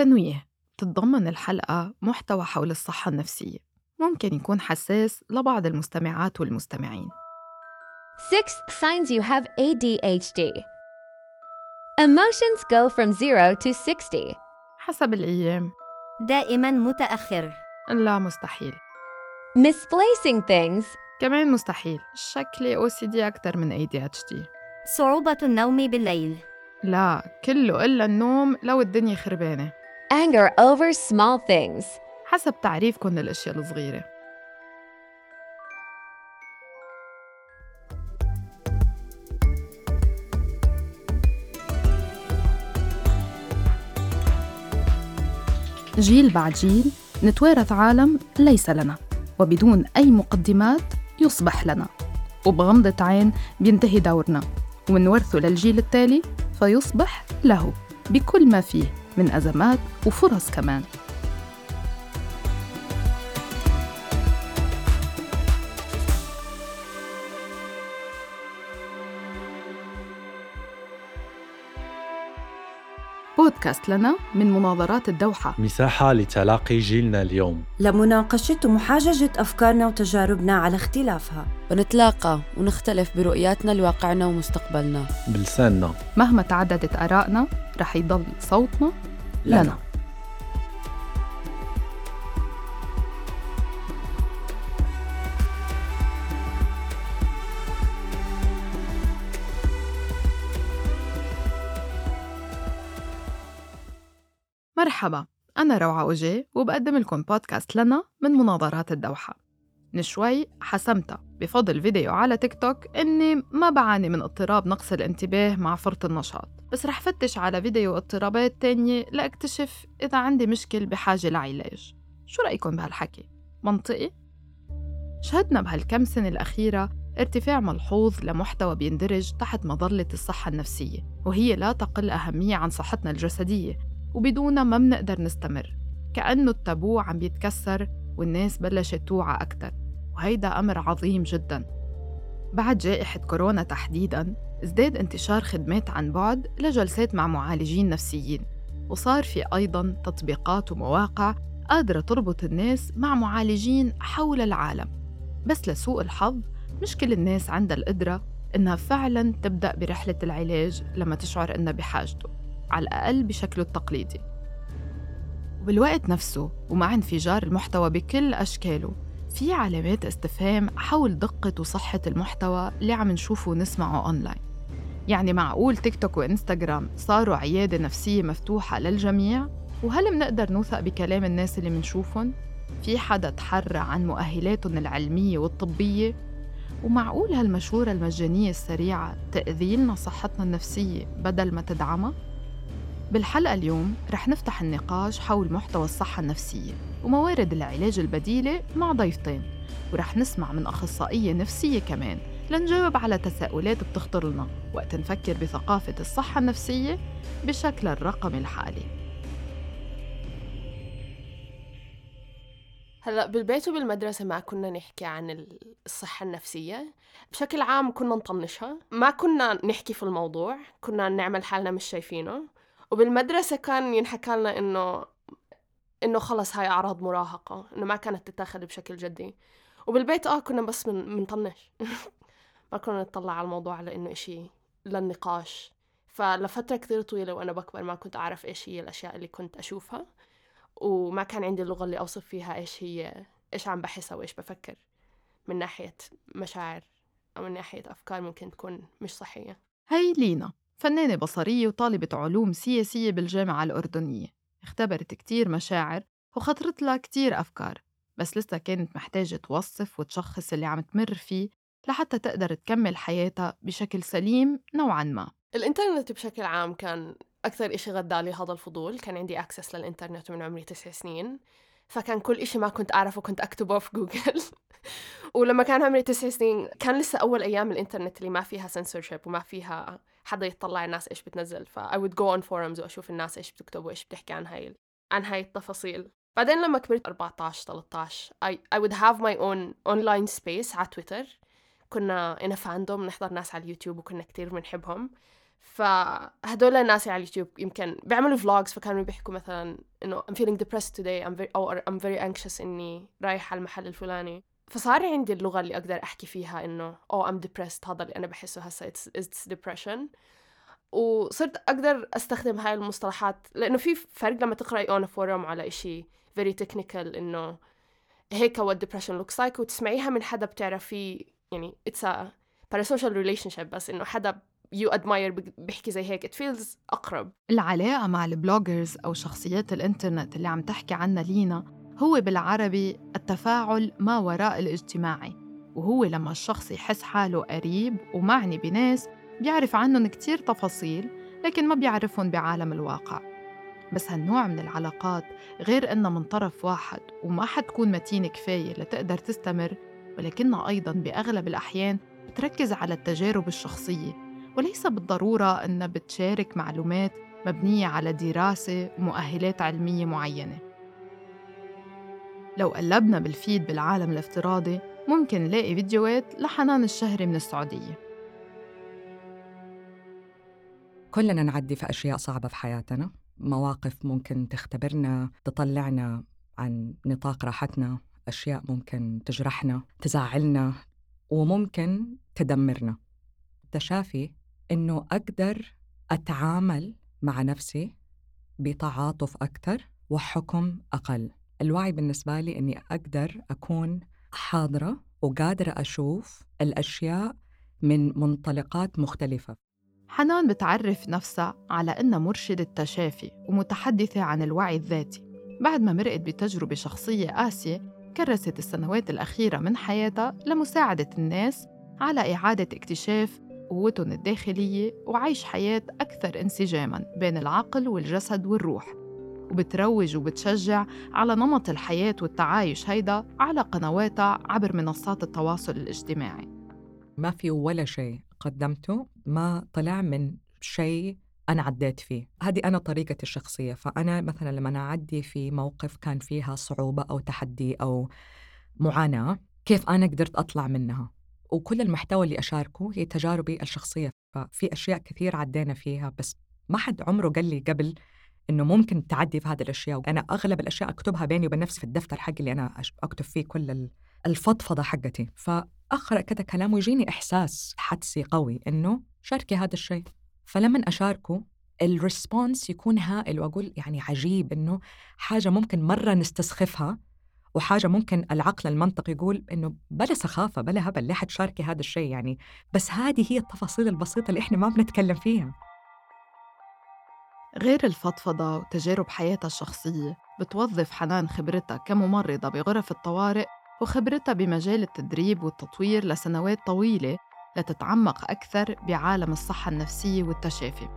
تنويه تتضمن الحلقة محتوى حول الصحة النفسية. ممكن يكون حساس لبعض المستمعات والمستمعين. 6 signs you have ADHD. Emotions go from 0 to 60. حسب الأيام. دائما متأخر. لا مستحيل. Misplacing things. كمان مستحيل. شكلي OCD أكتر من ADHD صعوبة النوم بالليل. لا كله إلا النوم لو الدنيا خربانة. Anger over small things. حسب تعريفكم للأشياء الصغيرة. جيل بعد جيل نتوارث عالم ليس لنا وبدون أي مقدمات يصبح لنا. وبغمضة عين بينتهي دورنا ونورثه للجيل التالي فيصبح له بكل ما فيه. من أزمات وفرص كمان. بودكاست لنا من مناظرات الدوحة. مساحة لتلاقي جيلنا اليوم. لمناقشة ومحاججة أفكارنا وتجاربنا على اختلافها. بنتلاقى ونختلف برؤياتنا لواقعنا ومستقبلنا. بلساننا. مهما تعددت آرائنا رح يضل صوتنا لنا مرحبا أنا روعة أوجي وبقدم لكم بودكاست لنا من مناظرات الدوحة. من شوي حسمتها. بفضل فيديو على تيك توك إني ما بعاني من اضطراب نقص الانتباه مع فرط النشاط. بس رح فتش على فيديو اضطرابات تانية لأكتشف إذا عندي مشكل بحاجة لعلاج. شو رأيكم بهالحكي؟ منطقي؟ شهدنا بهالكم سنة الأخيرة ارتفاع ملحوظ لمحتوى بيندرج تحت مظلة الصحة النفسية وهي لا تقل أهمية عن صحتنا الجسدية وبدونها ما منقدر نستمر. كأنه التابو عم بيتكسر والناس بلشت توعى أكتر. وهيدا أمر عظيم جدا. بعد جائحة كورونا تحديدا ازداد انتشار خدمات عن بعد لجلسات مع معالجين نفسيين وصار في أيضا تطبيقات ومواقع قادرة تربط الناس مع معالجين حول العالم. بس لسوء الحظ مش كل الناس عندها القدرة إنها فعلا تبدأ برحلة العلاج لما تشعر إنها بحاجته على الأقل بشكله التقليدي. وبالوقت نفسه ومع انفجار المحتوى بكل أشكاله في علامات استفهام حول دقة وصحة المحتوى اللي عم نشوفه ونسمعه أونلاين يعني معقول تيك توك وإنستغرام صاروا عيادة نفسية مفتوحة للجميع؟ وهل منقدر نوثق بكلام الناس اللي منشوفهم؟ في حدا تحرى عن مؤهلاتهم العلمية والطبية؟ ومعقول هالمشورة المجانية السريعة تأذي لنا صحتنا النفسية بدل ما تدعمها؟ بالحلقة اليوم رح نفتح النقاش حول محتوى الصحة النفسية وموارد العلاج البديلة مع ضيفتين ورح نسمع من أخصائية نفسية كمان لنجاوب على تساؤلات بتخطر لنا وقت نفكر بثقافة الصحة النفسية بشكل الرقمي الحالي. هلأ بالبيت وبالمدرسة ما كنا نحكي عن ال- الصحة النفسية. بشكل عام كنا نطنشها. ما كنا نحكي في الموضوع. كنا نعمل حالنا مش شايفينه. وبالمدرسة كان ينحكى لنا إنه إنه خلص هاي أعراض مراهقة إنه ما كانت تتاخذ بشكل جدي. وبالبيت آه كنا بس من منطنش. ما كنا نطلع على الموضوع على إنه إشي للنقاش. فلفترة كثير طويلة وأنا بكبر ما كنت أعرف إيش هي الأشياء اللي كنت أشوفها. وما كان عندي اللغة اللي أوصف فيها إيش هي إيش عم بحسها وإيش بفكر. من ناحية مشاعر أو من ناحية أفكار ممكن تكون مش صحية. هي لينا. فنانة بصرية وطالبة علوم سياسية بالجامعة الأردنية. اختبرت كتير مشاعر وخطرت لها كتير أفكار بس لسه كانت محتاجة توصف وتشخص اللي عم تمر فيه لحتى تقدر تكمل حياتها بشكل سليم نوعا ما. الإنترنت بشكل عام كان أكثر إشي غدالي هذا الفضول. كان عندي أكسس للإنترنت من عمري تسع سنين. فكان كل إشي ما كنت أعرفه كنت أكتبه في جوجل. ولما كان عمري تسع سنين كان لسه أول أيام الإنترنت اللي ما فيها censorship وما فيها حدا يطلع الناس إيش بتنزل. ف I would go on forums وأشوف الناس إيش بتكتب وإيش بتحكي عن هاي عن هاي التفاصيل. بعدين لما كبرت 14 13 I, I would have my own online space على تويتر. كنا in a fandom نحضر ناس على اليوتيوب وكنا كتير بنحبهم. فهدول الناس على اليوتيوب يمكن بيعملوا فلوجز فكانوا بيحكوا مثلا إنه I'm feeling depressed today I'm very أو I'm very anxious إني رايح على المحل الفلاني. فصار عندي اللغة اللي أقدر أحكي فيها إنه oh I'm depressed هذا اللي أنا بحسه هسا it's, it's depression. وصرت أقدر أستخدم هاي المصطلحات لأنه في فرق لما تقرأي a forum على إشي very technical إنه هيك what depression looks like وتسمعيها من حدا بتعرفيه يعني it's a parasocial relationship بس إنه حدا you admire بيحكي زي هيك. It feels أقرب. العلاقة مع البلوجرز أو شخصيات الإنترنت اللي عم تحكي عنها لينا هو بالعربي التفاعل ما وراء الاجتماعي وهو لما الشخص يحس حاله قريب ومعني بناس بيعرف عنهم كتير تفاصيل لكن ما بيعرفهم بعالم الواقع. بس هالنوع من العلاقات غير إنها من طرف واحد وما حتكون متينة كفاية لتقدر تستمر ولكنها أيضاً بأغلب الأحيان بتركز على التجارب الشخصية وليس بالضرورة إنها بتشارك معلومات مبنية على دراسة ومؤهلات علمية معينة. لو قلبنا بالفيد بالعالم الافتراضي ممكن نلاقي فيديوهات لحنان الشهري من السعودية. كلنا نعدي في أشياء صعبة في حياتنا مواقف ممكن تختبرنا تطلعنا عن نطاق راحتنا أشياء ممكن تجرحنا تزعلنا وممكن تدمرنا. تشافي إنه أقدر أتعامل مع نفسي بتعاطف أكثر وحكم أقل. الوعي بالنسبة لي إني أقدر أكون حاضرة وقادرة أشوف الأشياء من منطلقات مختلفة. حنان بتعرف نفسها على إنها مرشدة تشافي ومتحدثة عن الوعي الذاتي. بعد ما مرقت بتجربة شخصية قاسية كرست السنوات الأخيرة من حياتها لمساعدة الناس على إعادة اكتشاف قوتهم الداخلية وعيش حياة أكثر انسجاماً بين العقل والجسد والروح. وبتروج وبتشجع على نمط الحياة والتعايش هيدا على قنواتها عبر منصات التواصل الاجتماعي. ما في ولا شيء قدمته ما طلع من شيء أنا عديت فيه. هذه أنا طريقتي الشخصية. فأنا مثلا لما أنا أعدي في موقف كان فيها صعوبة أو تحدي أو معاناة كيف أنا قدرت أطلع منها؟ وكل المحتوى اللي أشاركه هي تجاربي الشخصية ففي أشياء كثير عدينا فيها بس ما حد عمره قال لي قبل إنه ممكن تعدي في هذه الأشياء أنا أغلب الأشياء أكتبها بيني وبين نفسي في الدفتر حقي اللي أنا أكتب فيه كل الفضفضة حقتي. فأقرأ كذا كلام ويجيني إحساس حدسي قوي إنه شاركي هذا الشيء. فلما أشاركه الريسبونس يكون هائل وأقول يعني عجيب إنه حاجة ممكن مرة نستسخفها وحاجة ممكن العقل المنطقي يقول إنه بلا سخافة بلا هبل ليه حتشاركي هذا الشيء يعني؟ بس هذه هي التفاصيل البسيطة اللي إحنا ما بنتكلم فيها. غير الفضفضة وتجارب حياتها الشخصية بتوظف حنان خبرتها كممرضة بغرف الطوارئ وخبرتها بمجال التدريب والتطوير لسنوات طويلة لتتعمق أكثر بعالم الصحة النفسية والتشافي.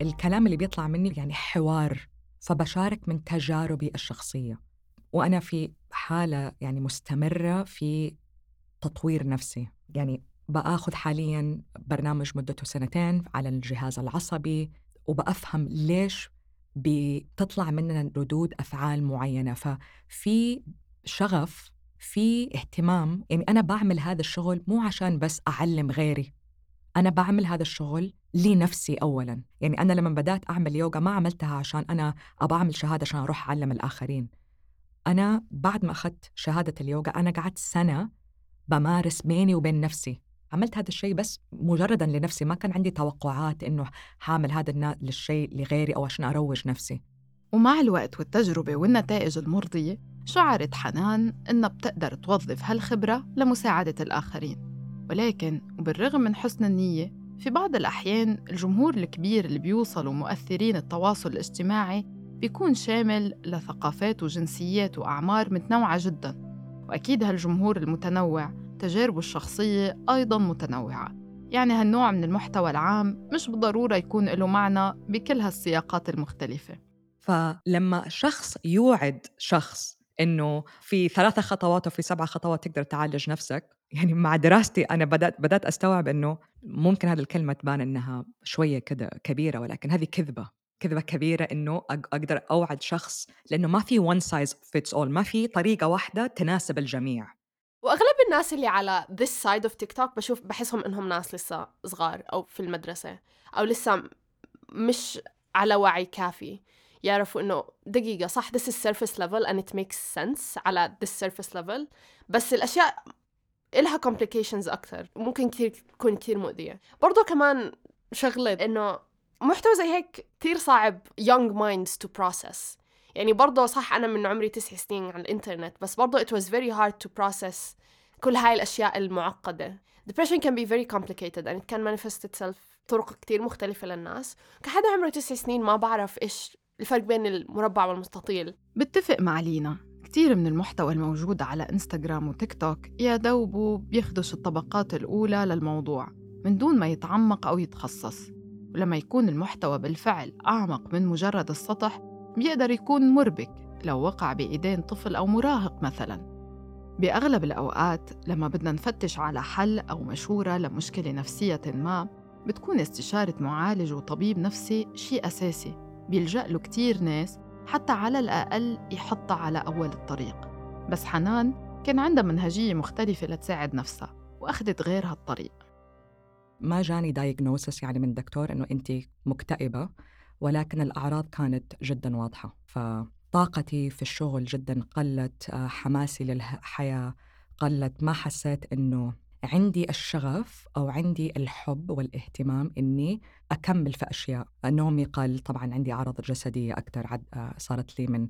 الكلام اللي بيطلع مني يعني حوار. فبشارك من تجاربي الشخصية. وأنا في حالة يعني مستمرة في تطوير نفسي. يعني بآخذ حاليا برنامج مدته سنتين على الجهاز العصبي وبأفهم ليش بتطلع مننا ردود أفعال معينة. ففي شغف في اهتمام. يعني أنا بعمل هذا الشغل مو عشان بس أعلم غيري. أنا بعمل هذا الشغل لنفسي أولا. يعني أنا لما بدأت أعمل يوغا ما عملتها عشان أنا أعمل شهادة عشان أروح أعلم الآخرين. أنا بعد ما أخذت شهادة اليوغا أنا قعدت سنة بمارس بيني وبين نفسي. عملت هذا الشيء بس مجردا لنفسي ما كان عندي توقعات إنه حامل هذا للشيء لغيري أو عشان أروج نفسي. ومع الوقت والتجربة والنتائج المرضية شعرت حنان إنها بتقدر توظف هالخبرة لمساعدة الآخرين. ولكن وبالرغم من حسن النية في بعض الأحيان الجمهور الكبير اللي بيوصلوا مؤثرين التواصل الاجتماعي بيكون شامل لثقافات وجنسيات وأعمار متنوعة جدا وأكيد هالجمهور المتنوع تجاربه الشخصية أيضا متنوعة. يعني هالنوع من المحتوى العام مش بالضرورة يكون له معنى بكل هالسياقات المختلفة. فلما شخص يوعد شخص إنه في ثلاثة خطوات وفي سبعة خطوات تقدر تعالج نفسك يعني مع دراستي أنا بدأت بدأت أستوعب إنه ممكن هذه الكلمة تبان إنها شوية كده كبيرة ولكن هذه كذبة كذبة كبيرة إنه أقدر أوعد شخص لأنه ما في one size fits all ما في طريقة واحدة تناسب الجميع. وأغلب الناس اللي على this side of تيك توك بشوف بحسهم إنهم ناس لسه صغار أو في المدرسة أو لسه مش على وعي كافي. يعرفوا إنه دقيقة صح this is surface level and it makes sense على this surface level بس الأشياء إلها complications أكثر ممكن كثير تكون كثير مؤذية. برضو كمان شغلة إنه محتوى زي هيك كثير صعب young minds to process. يعني برضه صح أنا من عمري تسع سنين على الإنترنت بس برضه it was very hard to process كل هاي الأشياء المعقدة. Depression can be very complicated and it can manifest itself طرق كتير مختلفة للناس. كحدا عمره تسع سنين ما بعرف إيش الفرق بين المربع والمستطيل. بتفق مع لينا. كتير من المحتوى الموجود على إنستغرام وتيك توك يا دوبه بيخدش الطبقات الأولى للموضوع من دون ما يتعمق أو يتخصص. ولما يكون المحتوى بالفعل أعمق من مجرد السطح بيقدر يكون مربك لو وقع بإيدين طفل أو مراهق مثلاً. بأغلب الأوقات لما بدنا نفتش على حل أو مشورة لمشكلة نفسية ما بتكون استشارة معالج وطبيب نفسي شيء أساسي. بيلجأ له كتير ناس حتى على الأقل يحطها على أول الطريق. بس حنان كان عندها منهجية مختلفة لتساعد نفسها وأخذت غير هالطريق ما جاني دايجنوسس يعني من دكتور إنه أنت مكتئبة ولكن الأعراض كانت جدا واضحة. فطاقتي في الشغل جدا قلت آه، حماسي للحياه قلت ما حسيت إنه عندي الشغف أو عندي الحب والاهتمام إني أكمل في أشياء. نومي قل طبعا عندي أعراض جسدية أكثر عد آه، صارت لي من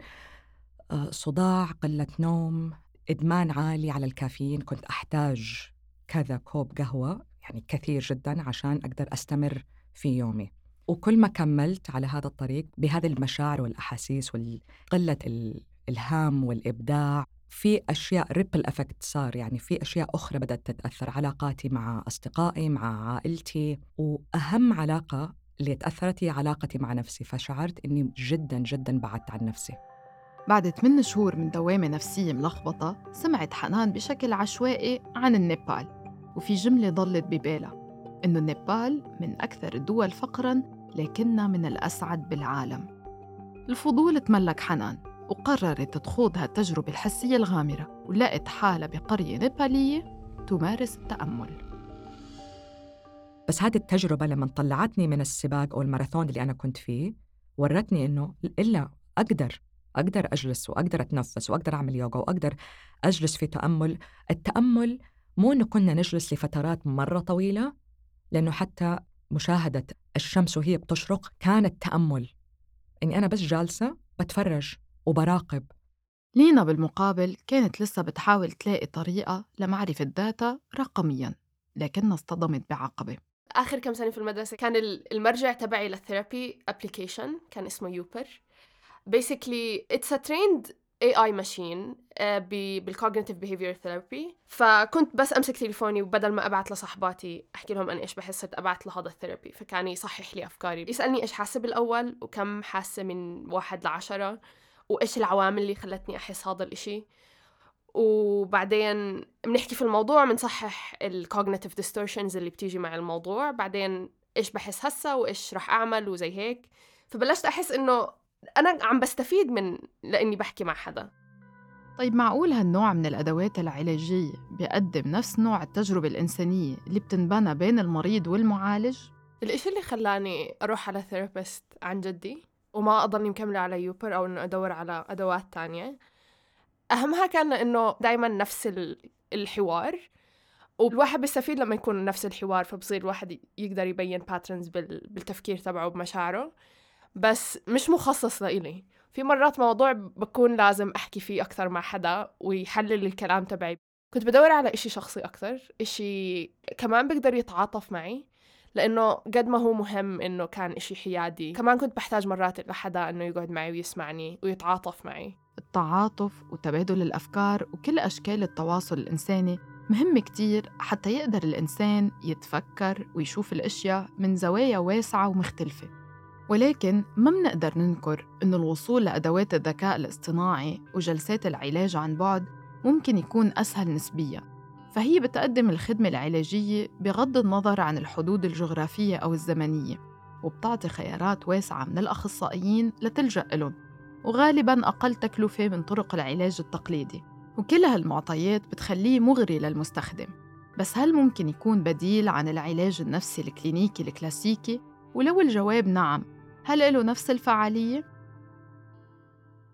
آه، صداع قلة نوم إدمان عالي على الكافيين. كنت أحتاج كذا كوب قهوة يعني كثير جدا عشان أقدر أستمر في يومي. وكل ما كملت على هذا الطريق بهذه المشاعر والأحاسيس وقله الالهام والإبداع في أشياء ripple effect صار يعني في أشياء أخرى بدأت تتأثر علاقاتي مع أصدقائي مع عائلتي. وأهم علاقة اللي تأثرت هي علاقتي مع نفسي فشعرت إني جدا جدا بعدت عن نفسي. بعد 8 شهور من دوامة نفسية ملخبطة سمعت حنان بشكل عشوائي عن النيبال وفي جملة ضلت ببالها إنه النيبال من أكثر الدول فقراً لكنها من الأسعد بالعالم. الفضول تملك حنان. وقررت تخوض هالتجربة الحسية الغامرة ولقت حالها بقرية نيبالية تمارس التأمل. بس هذه التجربة لما طلعتني من السباق أو الماراثون اللي أنا كنت فيه ورتني إنه إلا أقدر أقدر أجلس وأقدر أتنفس وأقدر أعمل يوغا وأقدر أجلس في تأمل. التأمل مو إنه كنا نجلس لفترات مرة طويلة لأنه حتى مشاهدة الشمس وهي بتشرق كانت تأمل إني أنا بس جالسة بتفرج. وبراقب. لينا بالمقابل كانت لسه بتحاول تلاقي طريقة لمعرفة ذاتها رقمياً لكنها اصطدمت بعقبة. آخر كم سنة في المدرسة كان المرجع تبعي لل therapy application كان اسمه Youper. Basically it's a trained AI machine بال cognitive behavior therapy. فكنت بس أمسك تليفوني وبدل ما ابعت لصحباتي أحكي لهم أنا إيش بحس ابعت لهذا ال therapy فكان يصحح لي أفكاري. يسألني إيش حاسة بالأول وكم حاسة من واحد لعشرة. وإيش العوامل اللي خلتني أحس هذا الإشي. وبعدين بنحكي في الموضوع بنصحح ال cognitive distortions اللي بتيجي مع الموضوع. بعدين إيش بحس هسا وإيش رح أعمل وزي هيك. فبلشت أحس إنه أنا عم بستفيد من لإني بحكي مع حدا. طيب معقول هالنوع من الأدوات العلاجية بيقدم نفس نوع التجربة الإنسانية اللي بتنبنى بين المريض والمعالج؟ الإشي اللي خلاني أروح على therapist عن جدي وما أضلني مكملة على يوبر أو إنه أدور على أدوات تانية. أهمها كان إنه دايما نفس الحوار. والواحد بيستفيد لما يكون نفس الحوار فبصير الواحد يقدر يبين باترنز بالتفكير تبعه بمشاعره. بس مش مخصص لإلي. في مرات موضوع بكون لازم أحكي فيه أكثر مع حدا ويحلل الكلام تبعي. كنت بدور على إشي شخصي أكثر إشي كمان بقدر يتعاطف معي. لأنه قد ما هو مهم إنه كان إشي حيادي. كمان كنت بحتاج مرات لحدا إنه يقعد معي ويسمعني ويتعاطف معي. التعاطف وتبادل الأفكار وكل أشكال التواصل الإنساني مهم كتير حتى يقدر الإنسان يتفكر ويشوف الأشياء من زوايا واسعة ومختلفة. ولكن ما منقدر ننكر إنه الوصول لأدوات الذكاء الاصطناعي وجلسات العلاج عن بعد ممكن يكون أسهل نسبياً. فهي بتقدم الخدمة العلاجية بغض النظر عن الحدود الجغرافية أو الزمنية وبتعطي خيارات واسعة من الأخصائيين لتلجأ لهم وغالباً أقل تكلفة من طرق العلاج التقليدي وكل هالمعطيات بتخليه مغري للمستخدم بس هل ممكن يكون بديل عن العلاج النفسي الكلينيكي الكلاسيكي؟ ولو الجواب نعم هل له نفس الفعالية؟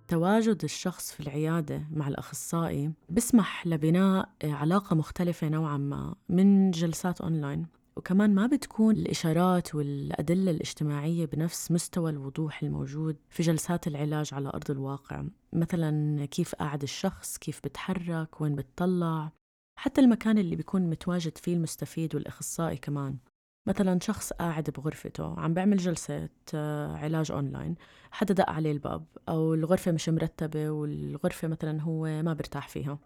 تواجد الشخص في العيادة مع الأخصائي بسمح لبناء علاقة مختلفة نوعا ما من جلسات أونلاين. وكمان ما بتكون الإشارات والأدلة الاجتماعية بنفس مستوى الوضوح الموجود في جلسات العلاج على أرض الواقع. مثلا كيف قاعد الشخص كيف بتحرك وين بتطلع حتى المكان اللي بيكون متواجد فيه المستفيد والأخصائي كمان. مثلا شخص قاعد بغرفته عم بيعمل جلسة آه، علاج أونلاين حدا دق عليه الباب أو الغرفة مش مرتبة والغرفة مثلا هو ما برتاح فيها.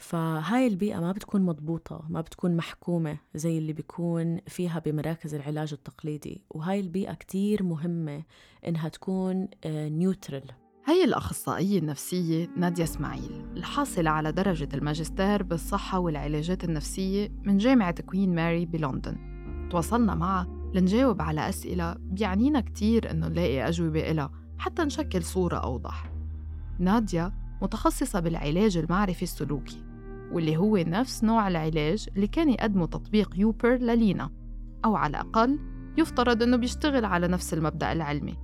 فهاي البيئة ما بتكون مضبوطة ما بتكون محكومة زي اللي بيكون فيها بمراكز العلاج التقليدي. وهاي البيئة كتير مهمة إنها تكون neutral هي الأخصائية النفسية نادية إسماعيل الحاصلة على درجة الماجستير بالصحة والعلاجات النفسية من جامعة كوين ماري بلندن. تواصلنا معها لنجاوب على أسئلة بيعنينا كتير إنه نلاقي أجوبة إلها حتى نشكل صورة أوضح. نادية متخصصة بالعلاج المعرفي السلوكي واللي هو نفس نوع العلاج اللي كان يقدمه تطبيق يوبر للينا أو على الأقل يفترض إنه بيشتغل على نفس المبدأ العلمي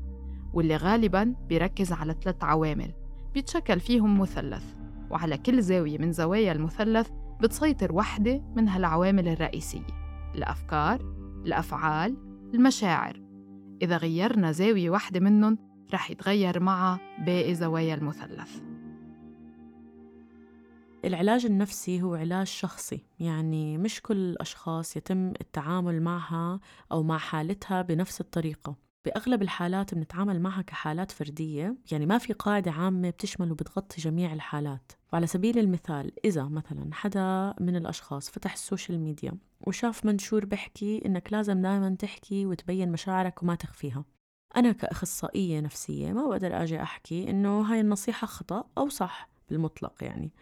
واللي غالباً بيركز على ثلاث عوامل بيتشكل فيهم مثلث وعلى كل زاوية من زوايا المثلث بتسيطر وحدة من هالعوامل الرئيسية. الأفكار، الأفعال، المشاعر إذا غيرنا زاوية واحدة منهم رح يتغير معها باقي زوايا المثلث. العلاج النفسي هو علاج شخصي يعني مش كل الأشخاص يتم التعامل معها أو مع حالتها بنفس الطريقة. بأغلب الحالات بنتعامل معها كحالات فردية يعني ما في قاعدة عامة بتشمل وبتغطي جميع الحالات. وعلى سبيل المثال إذا مثلا حدا من الأشخاص فتح السوشيال ميديا وشاف منشور بحكي إنك لازم دائما تحكي وتبين مشاعرك وما تخفيها. أنا كأخصائية نفسية ما بقدر أجي أحكي إنه هاي النصيحة خطأ أو صح بالمطلق يعني.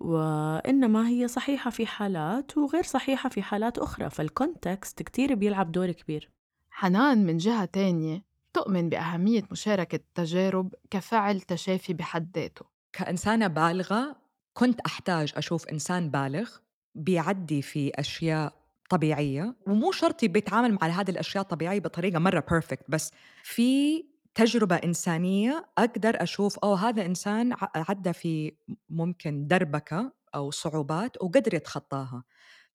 وإنما هي صحيحة في حالات وغير صحيحة في حالات أخرى فال context كتير بيلعب دور كبير. حنان من جهة تانية تؤمن بأهمية مشاركة التجارب كفعل تشافي بحد ذاته. كإنسانة بالغة كنت أحتاج أشوف إنسان بالغ بيعدي في أشياء طبيعية ومو شرط بيتعامل مع هذه الأشياء الطبيعية بطريقة مرة بيرفكت بس في تجربة إنسانية أقدر أشوف أو هذا إنسان عدى في ممكن دربكة أو صعوبات وقدر يتخطاها.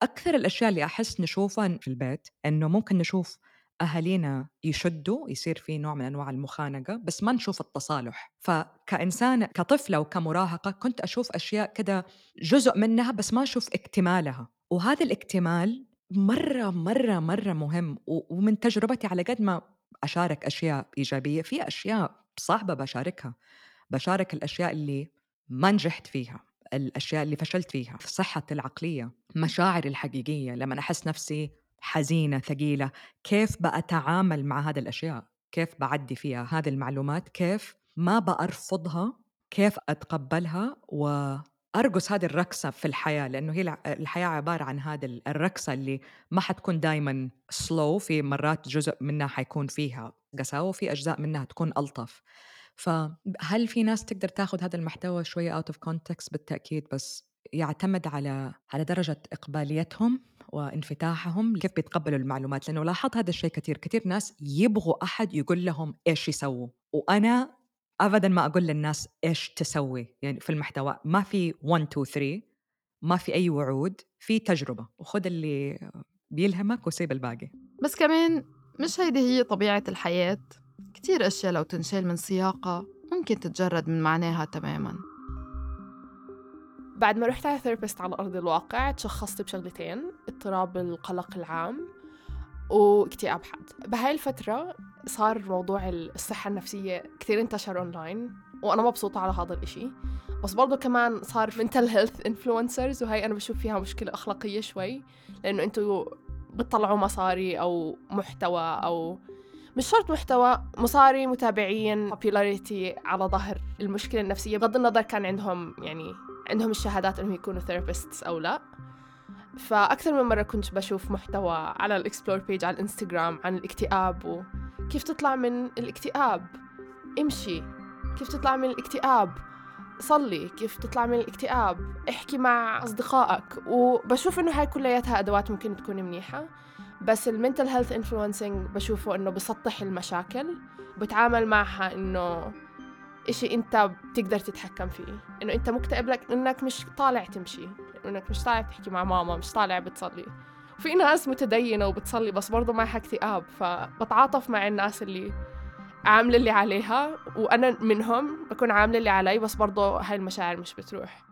أكثر الأشياء اللي أحس نشوفها في البيت إنه ممكن نشوف أهالينا يشدوا يصير في نوع من أنواع المخانقة بس ما نشوف التصالح. فكإنسان كطفلة وكمراهقة كنت أشوف أشياء كده جزء منها بس ما أشوف اكتمالها. وهذا الاكتمال مرة مرة مرة مهم. ومن تجربتي على قد ما أشارك أشياء إيجابية في أشياء صعبة بشاركها. بشارك الأشياء اللي ما نجحت فيها الأشياء اللي فشلت فيها في صحتي العقلية مشاعري الحقيقية لما أحس نفسي حزينة ثقيلة كيف بأتعامل مع هذه الأشياء؟ كيف بعدي فيها هذه المعلومات؟ كيف ما بأرفضها؟ كيف أتقبلها؟ و أرقص هذه الرقصة في الحياة؟ لأنه هي الحياة عبارة عن هذه الرقصة اللي ما حتكون دايما سلو في مرات جزء منها حيكون فيها قساوة وفي أجزاء منها تكون ألطف. فهل في ناس تقدر تاخذ هذا المحتوى شوية out of context بالتأكيد؟ بس يعتمد على على درجة إقباليتهم؟ وانفتاحهم كيف بيتقبلوا المعلومات؟ لأنه لاحظت هذا الشيء كثير. كثير ناس يبغوا أحد يقول لهم إيش يسووا وأنا ابدا ما أقول للناس إيش تسوي. يعني في المحتوى ما في 1 2 3 ما في أي وعود في تجربة. وخذ اللي بيلهمك وسيب الباقي. بس كمان مش هيدي هي طبيعة الحياة. كتير أشياء لو تنشال من سياقها ممكن تتجرد من معناها تماما. بعد ما رحت على therapist على أرض الواقع تشخصت بشغلتين اضطراب القلق العام واكتئاب حاد. بهاي الفترة صار موضوع الصحة النفسية كثير انتشر اونلاين وأنا مبسوطة على هذا الإشي. بس برضه كمان صار mental health influencers وهي أنا بشوف فيها مشكلة أخلاقية شوي لأنه أنتوا بتطلعوا مصاري أو محتوى أو مش شرط محتوى مصاري متابعين popularity على ظهر المشكلة النفسية بغض النظر كان عندهم يعني عندهم الشهادات إنهم يكونوا therapists أو لا. فأكثر من مرة كنت بشوف محتوى على ال explore page على الإنستغرام عن الاكتئاب وكيف تطلع من الاكتئاب. امشي. كيف تطلع من الاكتئاب. صلي. كيف تطلع من الاكتئاب. احكي مع أصدقائك. وبشوف إنه هاي كلياتها أدوات ممكن تكون منيحة. بس ال mental health influencing بشوفه إنه بسطح المشاكل. وبتعامل معها إنه إشي أنت بتقدر تتحكم فيه. إنه أنت مكتئب لإنك مش طالع تمشي. إنك مش طالع تحكي مع ماما مش طالع بتصلي. وفي ناس متدينة وبتصلي بس برضه معها اكتئاب فبتعاطف مع الناس اللي عاملة اللي عليها وأنا منهم بكون عاملة اللي علي بس برضه هاي المشاعر مش بتروح.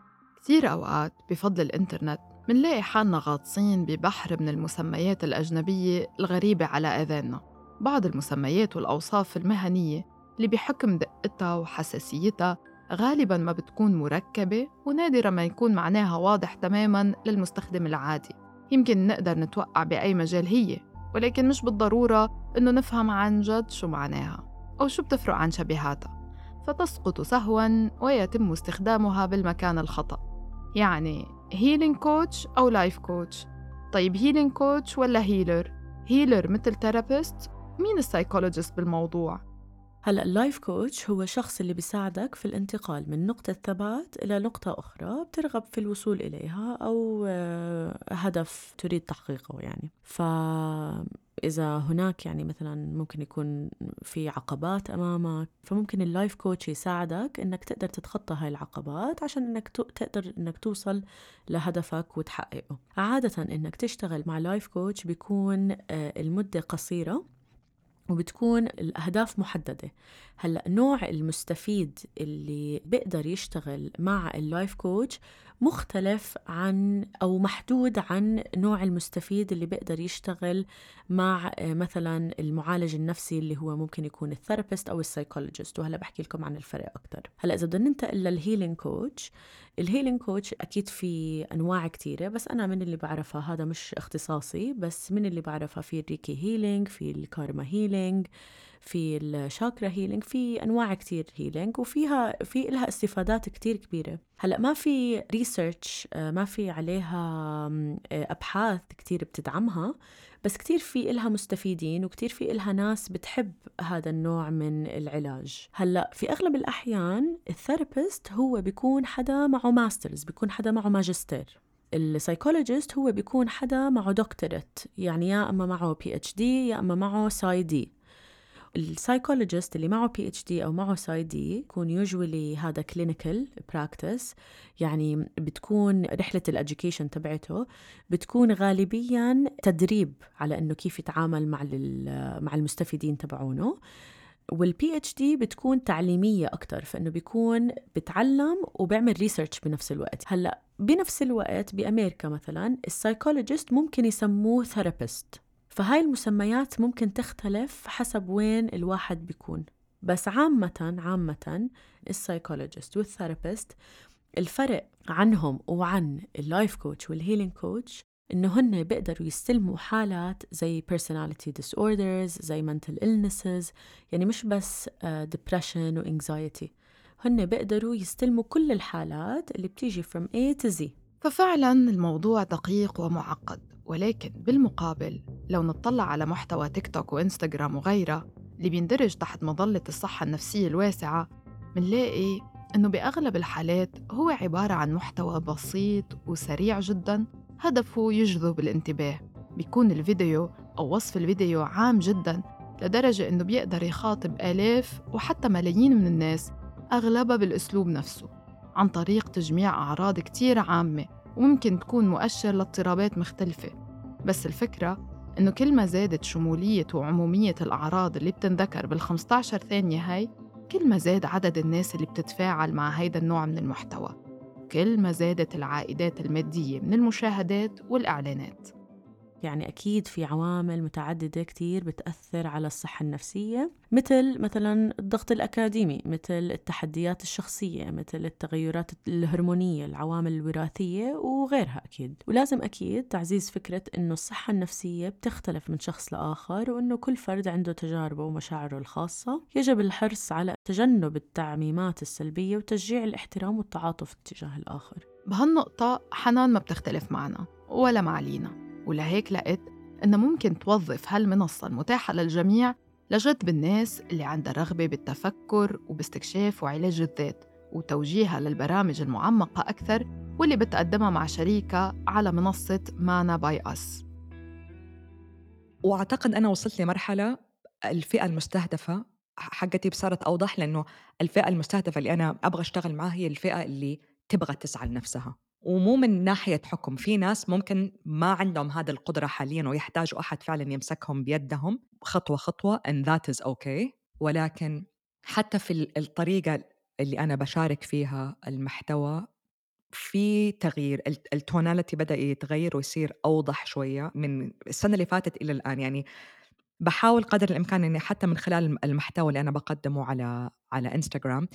كتير أوقات بفضل الإنترنت منلاقي حالنا غاطسين ببحر من المسميات الأجنبية الغريبة على أذاننا. بعض المسميات والأوصاف المهنية اللي بحكم دقتها وحساسيتها غالبا ما بتكون مركبة ونادرا ما يكون معناها واضح تماما للمستخدم العادي. يمكن نقدر نتوقع بأي مجال هي ولكن مش بالضرورة إنه نفهم عن جد شو معناها أو شو بتفرق عن شبيهاتها. فتسقط سهوا ويتم استخدامها بالمكان الخطأ. يعني healing coach أو life coach طيب healing coach ولا healer؟ healer مثل therapist مين ال psychologist بالموضوع؟ هلا ال life coach هو الشخص اللي بيساعدك في الانتقال من نقطة ثبات إلى نقطة أخرى بترغب في الوصول إليها أو آه، هدف تريد تحقيقه يعني. فإذا هناك يعني مثلا ممكن يكون في عقبات أمامك فممكن ال life coach يساعدك إنك تقدر تتخطى هاي العقبات عشان إنك تقدر إنك توصل لهدفك وتحققه. عادة إنك تشتغل مع life coach بيكون آه، المدة قصيرة وبتكون الأهداف محددة. هلأ نوع المستفيد اللي بيقدر يشتغل مع ال life coach مختلف عن أو محدود عن نوع المستفيد اللي بيقدر يشتغل مع آه، مثلا المعالج النفسي اللي هو ممكن يكون ال therapist أو ال psychologist. وهلأ بحكي لكم عن الفرق أكتر. هلأ إذا بدنا ننتقل لل healing coach ال healing coach أكيد في أنواع كتيرة بس أنا من اللي بعرفها هذا مش اختصاصي بس من اللي بعرفها في ال Reiki healing في ال karma healing في ال chakra healing في أنواع كتير healing وفيها في لها استفادات كتير كبيرة. هلأ ما في research ما في عليها أبحاث كتير بتدعمها بس كتير في إلها مستفيدين وكتير في إلها ناس بتحب هذا النوع من العلاج. هلأ في أغلب الأحيان ال therapist هو بيكون حدا معه masters بيكون حدا معه ماجستير. ال psychologist هو بيكون حدا معه doctorate يعني يا أما معه PhD يا أما معه PsyD ال psychologist اللي معه PhD أو معه PsyD يكون usually هذا clinical practice يعني بتكون رحلة ال education تبعته بتكون غالبيا تدريب على إنه كيف يتعامل مع مع المستفيدين تبعونه. وال PhD بتكون تعليمية أكثر فإنه بيكون بتعلم وبيعمل research بنفس الوقت. هلأ بنفس الوقت بأمريكا مثلا ال psychologist ممكن يسموه therapist فهاي المسميات ممكن تختلف حسب وين الواحد بيكون. بس عامة عامة ال psychologist وال therapist الفرق عنهم وعن ال life coach وال healing coach إنه هن بيقدروا يستلموا حالات زي personality disorders زي mental illnesses يعني مش بس uh, depression و anxiety. هن بيقدروا يستلموا كل الحالات اللي بتيجي from A to Z. ففعلا الموضوع دقيق ومعقد. ولكن بالمقابل لو نطلع على محتوى تيك توك وإنستغرام وغيرها اللي بيندرج تحت مظلة الصحة النفسية الواسعة منلاقي إنه بأغلب الحالات هو عبارة عن محتوى بسيط وسريع جدا هدفه يجذب الانتباه. بيكون الفيديو أو وصف الفيديو عام جدا لدرجة إنه بيقدر يخاطب آلاف وحتى ملايين من الناس أغلبها بالأسلوب نفسه عن طريق تجميع أعراض كتير عامة. وممكن تكون مؤشر لاضطرابات مختلفة. بس الفكرة إنه كل ما زادت شمولية وعمومية الأعراض اللي بتنذكر بال 15 ثانية هاي كل ما زاد عدد الناس اللي بتتفاعل مع هيدا النوع من المحتوى. كل ما زادت العائدات المادية من المشاهدات والإعلانات. يعني أكيد في عوامل متعددة كتير بتأثر على الصحة النفسية مثل مثلا الضغط الأكاديمي مثل التحديات الشخصية مثل التغيرات الهرمونية العوامل الوراثية وغيرها أكيد. ولازم أكيد تعزيز فكرة أنه الصحة النفسية بتختلف من شخص لآخر وأنه كل فرد عنده تجاربه ومشاعره الخاصة. يجب الحرص على تجنب التعميمات السلبية وتشجيع الاحترام والتعاطف تجاه الآخر. بهالنقطة حنان ما بتختلف معنا ولا مع لينا. ولهيك لقيت إنها ممكن توظف هالمنصة المتاحة للجميع لجذب الناس اللي عندها رغبة بالتفكر وباستكشاف وعلاج الذات وتوجيهها للبرامج المعمقة أكثر واللي بتقدمها مع شريكة على منصة مانا باي أس. وأعتقد أنا وصلت لمرحلة الفئة المستهدفة حقتي صارت أوضح لأنه الفئة المستهدفة اللي أنا أبغى أشتغل معها هي الفئة اللي تبغى تسعى لنفسها. ومو من ناحية حكم في ناس ممكن ما عندهم هذه القدرة حاليا ويحتاجوا أحد فعلا يمسكهم بيدهم خطوة خطوة and that is okay. ولكن حتى في الطريقة اللي أنا بشارك فيها المحتوى في تغيير التوناليتي بدأ يتغير ويصير أوضح شوية من السنة اللي فاتت إلى الآن. يعني بحاول قدر الإمكان إني حتى من خلال المحتوى اللي أنا بقدمه على على انستغرام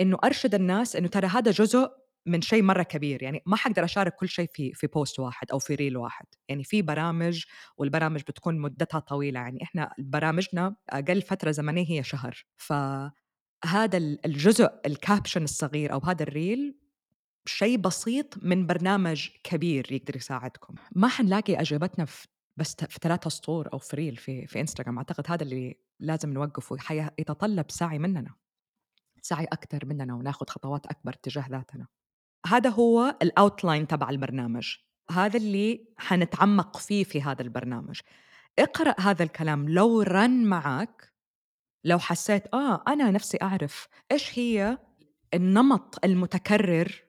إنه أرشد الناس إنه ترى هذا جزء من شيء مرة كبير يعني ما حقدر أشارك كل شيء في في post واحد أو في reel واحد. يعني في برامج والبرامج بتكون مدتها طويلة يعني إحنا برامجنا أقل فترة زمنية هي شهر. فهذا الجزء ال caption الصغير أو هذا ال reel شيء بسيط من برنامج كبير يقدر يساعدكم. ما حنلاقي اجوبتنا في بس في ثلاثة سطور أو في reel في في انستغرام أعتقد هذا اللي لازم نوقفه. يتطلب سعي مننا سعي أكثر مننا وناخذ خطوات أكبر تجاه ذاتنا. هذا هو ال outline تبع البرنامج. هذا اللي حنتعمق فيه في هذا البرنامج. اقرأ هذا الكلام. لو رن معك لو حسيت آه أنا نفسي أعرف إيش هي النمط المتكرر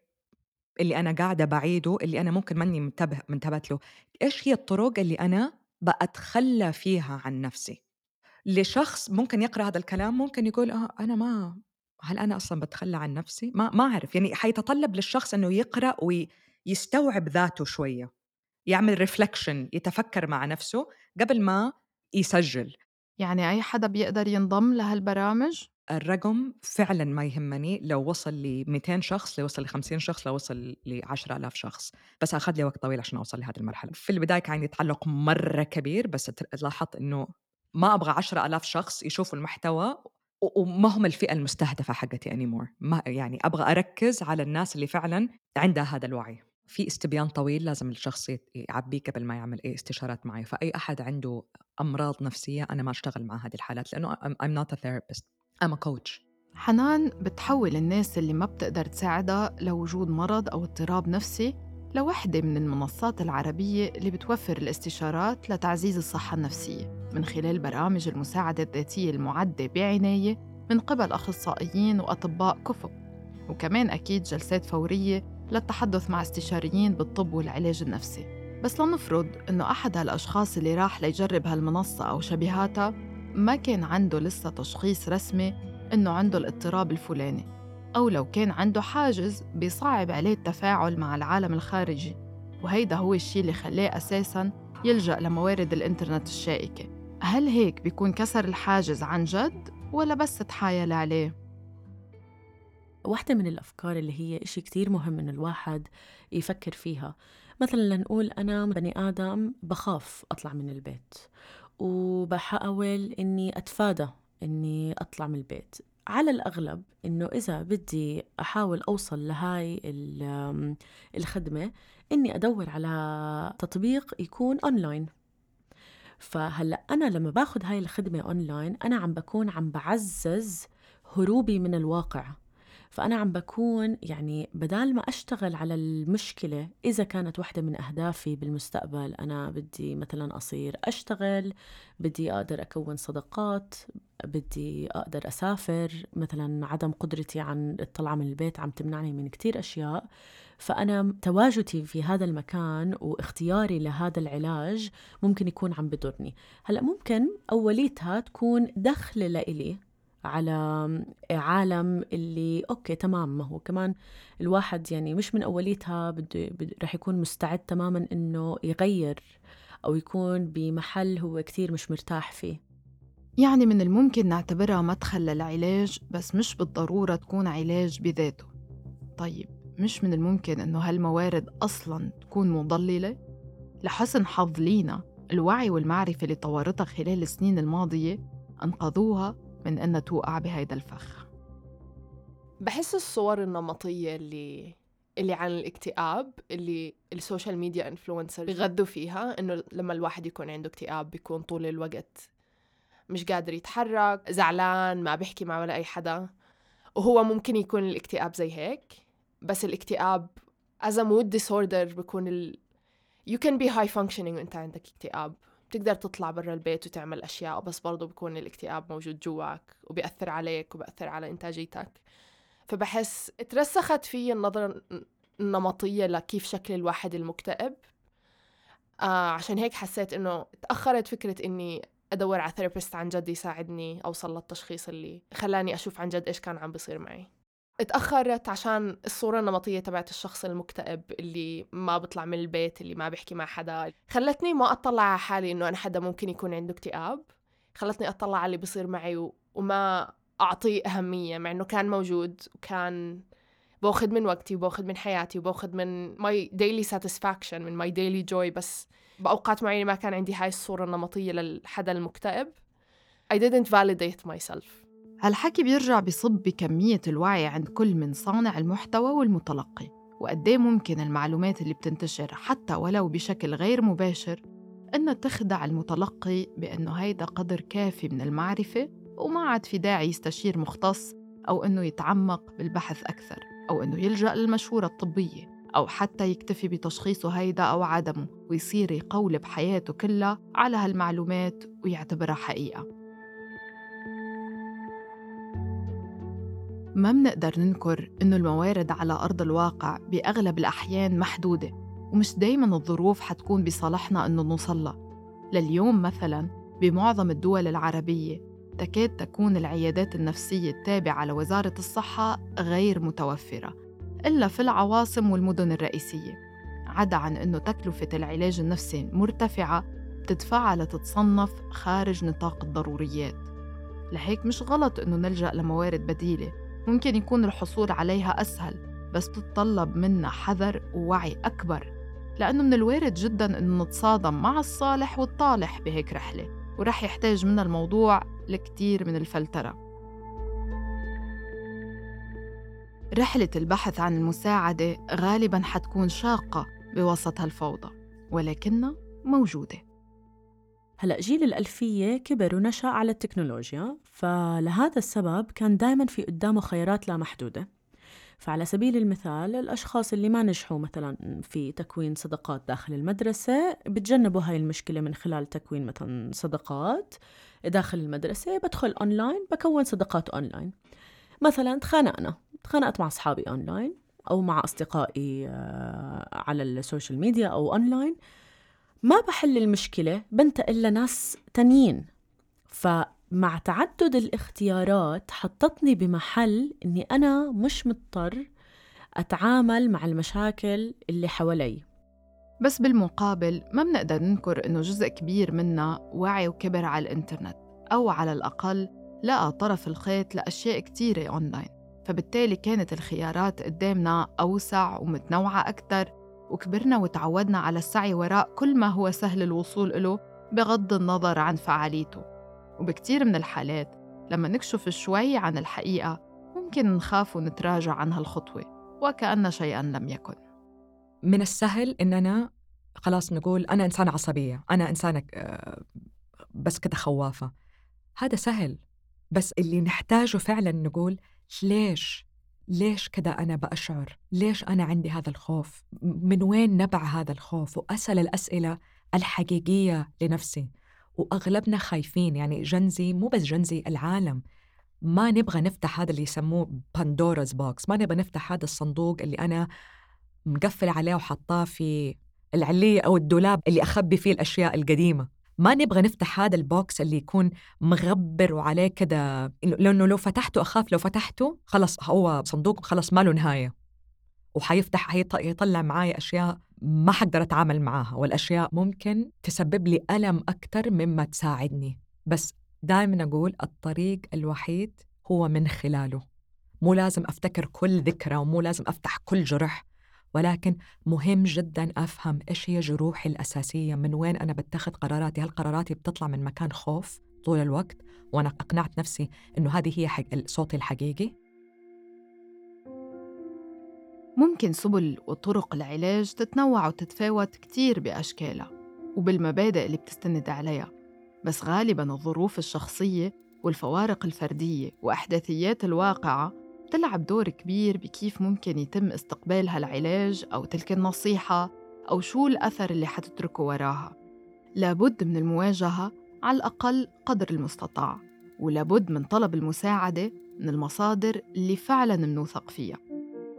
اللي أنا قاعدة بعيده اللي أنا ممكن ماني منتبه منتبهت له إيش هي الطرق اللي أنا بأتخلى فيها عن نفسي؟ لشخص ممكن يقرأ هذا الكلام ممكن يقول آه أنا ما هل أنا أصلا بتخلى عن نفسي؟ ما ما أعرف يعني حيتطلب للشخص إنه يقرأ ويستوعب ذاته شوية يعمل ريفلكشن يتفكر مع نفسه قبل ما يسجل. يعني أي حدا بيقدر ينضم لهالبرامج؟ الرقم فعلا ما يهمني لو وصل ل 200 شخص لو وصل ل 50 شخص لو وصل ل 10000 شخص. بس أخذ لي وقت طويل عشان أوصل لهذه المرحلة. في البداية كان يتعلق مرة كبير بس لاحظت إنه ما أبغى 10000 شخص يشوفوا المحتوى وما هم الفئة المستهدفة حقتي انيمور ما يعني أبغى أركز على الناس اللي فعلا عندها هذا الوعي. في استبيان طويل لازم الشخص يعبيه قبل ما يعمل أي استشارات معي. فأي أحد عنده أمراض نفسية أنا ما أشتغل مع هذه الحالات لأنه I'm not a therapist. I'm a coach. حنان بتحول الناس اللي ما بتقدر تساعدها لوجود مرض أو اضطراب نفسي؟ لوحدة من المنصات العربية اللي بتوفر الاستشارات لتعزيز الصحة النفسية من خلال برامج المساعدة الذاتية المعدة بعناية من قبل أخصائيين وأطباء كفؤ وكمان أكيد جلسات فورية للتحدث مع استشاريين بالطب والعلاج النفسي. بس لنفرض إنه أحد هالأشخاص اللي راح ليجرب هالمنصة أو شبيهاتها ما كان عنده لسه تشخيص رسمي إنه عنده الاضطراب الفلاني. أو لو كان عنده حاجز بيصعب عليه التفاعل مع العالم الخارجي. وهيدا هو الشيء اللي خلاه أساساً يلجأ لموارد الإنترنت الشائكة. هل هيك بيكون كسر الحاجز عن جد ولا بس تحايل عليه؟ واحدة من الأفكار اللي هي إشي كتير مهم إنه الواحد يفكر فيها. مثلا لنقول أنا بني آدم بخاف أطلع من البيت وبحاول إني أتفادى إني أطلع من البيت. على الأغلب إنه إذا بدي أحاول أوصل لهاي الخدمة إني أدور على تطبيق يكون أونلاين فهلأ أنا لما باخد هاي الخدمة أونلاين أنا عم بكون عم بعزز هروبي من الواقع. فأنا عم بكون يعني بدال ما أشتغل على المشكلة إذا كانت واحدة من أهدافي بالمستقبل أنا بدي مثلا أصير أشتغل بدي أقدر أكون صداقات بدي أقدر أسافر مثلا عدم قدرتي عن الطلعة من البيت عم تمنعني من كتير أشياء. فأنا تواجدي في هذا المكان واختياري لهذا العلاج ممكن يكون عم بضرني هلأ ممكن أوليتها تكون دخل لإلي على عالم اللي أوكي تمام ما هو كمان الواحد يعني مش من أوليتها بده رح يكون مستعد تماما إنه يغير أو يكون بمحل هو كثير مش مرتاح فيه يعني من الممكن نعتبرها مدخل للعلاج بس مش بالضرورة تكون علاج بذاته طيب مش من الممكن إنه هالموارد أصلاً تكون مضللة؟ لحسن حظ لينا الوعي والمعرفة اللي طورتها خلال السنين الماضية أنقذوها من إنها توقع بهيدا الفخ. بحس الصور النمطية اللي اللي عن الاكتئاب اللي ال social media influencer بيغذوا فيها إنه لما الواحد يكون عنده اكتئاب بيكون طول الوقت مش قادر يتحرك زعلان ما بيحكي مع ولا أي حدا. وهو ممكن يكون الاكتئاب زي هيك بس الاكتئاب as a mood disorder بيكون ال... you can be high functioning وإنت عندك اكتئاب. بتقدر تطلع برا البيت وتعمل أشياء بس برضو بيكون الاكتئاب موجود جواك وبيأثر عليك وبيأثر على إنتاجيتك. فبحس اترسخت في النظرة النمطية لكيف شكل الواحد المكتئب. آه عشان هيك حسيت إنه تأخرت فكرة إني أدور على ثيرابيست عن جد يساعدني أوصل للتشخيص اللي خلاني أشوف عن جد إيش كان عم بيصير معي. اتأخرت عشان الصورة النمطية تبعت الشخص المكتئب اللي ما بيطلع من البيت اللي ما بيحكي مع حدا. خلتني ما أطلع على حالي إنه أنا حدا ممكن يكون عنده اكتئاب. خلتني أطلع على اللي بيصير معي. وما أعطيه أهمية مع إنه كان موجود وكان باخذ من وقتي وباخذ من حياتي وباخذ من my daily satisfaction من my daily joy. بس بأوقات معينة ما كان عندي هاي الصورة النمطية للحدا المكتئب. I didn't validate myself. هالحكي بيرجع بصب بكمية الوعي عند كل من صانع المحتوى والمتلقي وقديه ممكن المعلومات اللي بتنتشر حتى ولو بشكل غير مباشر إنها تخدع المتلقي بأنه هيدا قدر كافي من المعرفة وما عاد في داعي يستشير مختص أو إنه يتعمق بالبحث أكثر أو إنه يلجأ للمشورة الطبية أو حتى يكتفي بتشخيصه هيدا أو عدمه ويصير يقولب حياته كلها على هالمعلومات ويعتبرها حقيقة. ما منقدر ننكر إنه الموارد على أرض الواقع بأغلب الأحيان محدودة ومش دايما الظروف حتكون بصالحنا إنه نوصلها. لليوم مثلا بمعظم الدول العربية تكاد تكون العيادات النفسية التابعة لوزارة الصحة غير متوفرة إلا في العواصم والمدن الرئيسية. عدا عن أنه تكلفة العلاج النفسي مرتفعة بتدفعها لتتصنف خارج نطاق الضروريات. لهيك مش غلط أنه نلجأ لموارد بديلة. ممكن يكون الحصول عليها أسهل بس تتطلب منا حذر ووعي أكبر لأنه من الوارد جدا أنه نتصادم مع الصالح والطالح بهيك رحلة ورح يحتاج منا الموضوع لكتير من الفلترة. رحلة البحث عن المساعدة غالباً حتكون شاقة بوسط هالفوضى ولكنها موجودة. هلا جيل الألفية كبر ونشأ على التكنولوجيا فلهذا السبب كان دائما في قدامه خيارات لا محدودة. فعلى سبيل المثال الأشخاص اللي ما نجحوا مثلا في تكوين صداقات داخل المدرسة بتجنبوا هاي المشكلة من خلال تكوين مثلا صداقات داخل المدرسة. بدخل أونلاين بكون صداقات أونلاين. مثلا تخانقنا تخانقت مع أصحابي أونلاين أو مع أصدقائي آه، على ال social media أو أونلاين. ما بحل المشكلة بنتقل لناس تانيين. فمع تعدد الاختيارات حطتني بمحل إني أنا مش مضطر أتعامل مع المشاكل اللي حوالي. بس بالمقابل ما بنقدر ننكر إنه جزء كبير منا وعي وكبر على الإنترنت أو على الأقل لقى طرف الخيط لأشياء كتيرة أونلاين فبالتالي كانت الخيارات قدامنا أوسع ومتنوعة أكثر وكبرنا وتعودنا على السعي وراء كل ما هو سهل الوصول له بغض النظر عن فعاليته. وبكتير من الحالات لما نكشف شوي عن الحقيقة ممكن نخاف ونتراجع عن هالخطوة وكأن شيئا لم يكن. من السهل إننا خلاص نقول أنا إنسان عصبية أنا إنسانة آه، بس كده خوافة. هذا سهل بس اللي نحتاجه فعلا نقول ليش ليش كده أنا بأشعر؟ ليش أنا عندي هذا الخوف؟ من وين نبع هذا الخوف؟ وأسأل الأسئلة الحقيقية لنفسي. وأغلبنا خايفين يعني جنزي مو بس جنزي العالم. ما نبغى نفتح هذا اللي يسموه باندورا's بوكس ما نبغى نفتح هذا الصندوق اللي أنا مقفل عليه وحطاه في العلية أو الدولاب اللي أخبي فيه الأشياء القديمة. ما نبغى نفتح هذا البوكس اللي يكون مغبر وعليه كده لأنه لو فتحته أخاف لو فتحته خلص هو صندوق خلص ما له نهاية. وحيفتح حيطلع معايا أشياء ما حقدر أتعامل معاها والأشياء ممكن تسبب لي ألم أكثر مما تساعدني. بس دائما أقول الطريق الوحيد هو من خلاله. مو لازم أفتكر كل ذكرى ومو لازم أفتح كل جرح. ولكن مهم جدا أفهم إيش هي جروحي الأساسية من وين أنا بتخذ قراراتي؟ هل قراراتي بتطلع من مكان خوف طول الوقت؟ وأنا أقنعت نفسي إنه هذه هي حق... صوتي الحقيقي. ممكن سبل وطرق العلاج تتنوع وتتفاوت كتير بأشكالها وبالمبادئ اللي بتستند عليها بس غالباً الظروف الشخصية والفوارق الفردية وأحداثيات الواقعة بتلعب دور كبير بكيف ممكن يتم استقبال هالعلاج أو تلك النصيحة أو شو الأثر اللي حتتركه وراها. لابد من المواجهة على الأقل قدر المستطاع ولابد من طلب المساعدة من المصادر اللي فعلا منوثق فيها.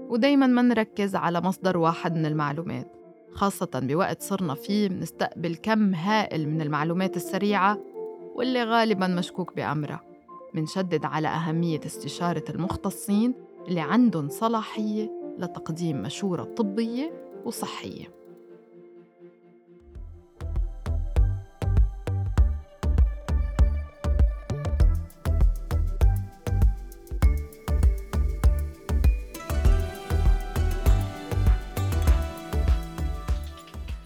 ودايما ما نركز على مصدر واحد من المعلومات خاصة بوقت صرنا فيه بنستقبل كم هائل من المعلومات السريعة واللي غالبا مشكوك بأمرها. منشدد على أهمية استشارة المختصين اللي عندهم صلاحية لتقديم مشورة طبية وصحية.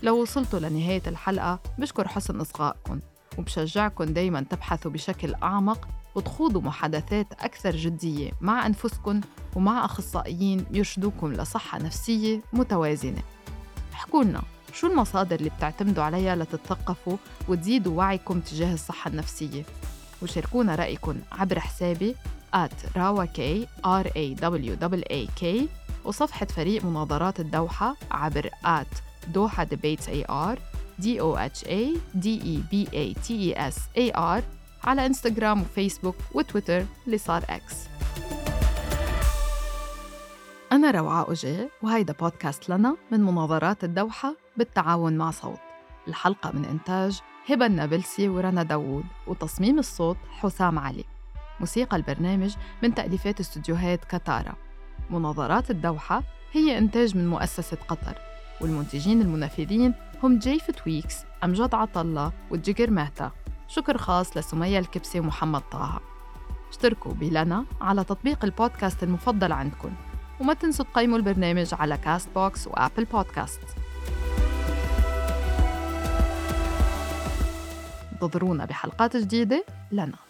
لو وصلتوا لنهاية الحلقة بشكر حسن إصغائكم وبشجعكم دايما تبحثوا بشكل أعمق وتخوضوا محادثات أكثر جدية مع أنفسكم ومع أخصائيين يرشدوكم لصحة نفسية متوازنة. احكوا لنا شو المصادر اللي بتعتمدوا عليها لتتثقفوا وتزيدوا وعيكم تجاه الصحة النفسية. وشاركونا رأيكم عبر حسابي at rawak r a a وصفحة فريق مناظرات الدوحة عبر at Debates A R D O H A D E B A T E S A R على إنستغرام وفيسبوك وتويتر اللي صار إكس أنا روعة أوجي وهيدا بودكاست لنا من مناظرات الدوحة بالتعاون مع صوت. الحلقة من إنتاج هبة النابلسي ورنا داوود وتصميم الصوت حسام علي. موسيقى البرنامج من تأليفات استوديوهات كتارا مناظرات الدوحة هي إنتاج من مؤسسة قطر والمنتجين المنفذين هم جيفت ويكس أمجد عطلة وجيجر مهتا شكر خاص لسمية الكبسي ومحمد طه. اشتركوا بلنا على تطبيق البودكاست المفضل عندكم وما تنسوا تقيموا البرنامج على كاست بوكس وآبل بودكاست انتظرونا بحلقات جديدة لنا.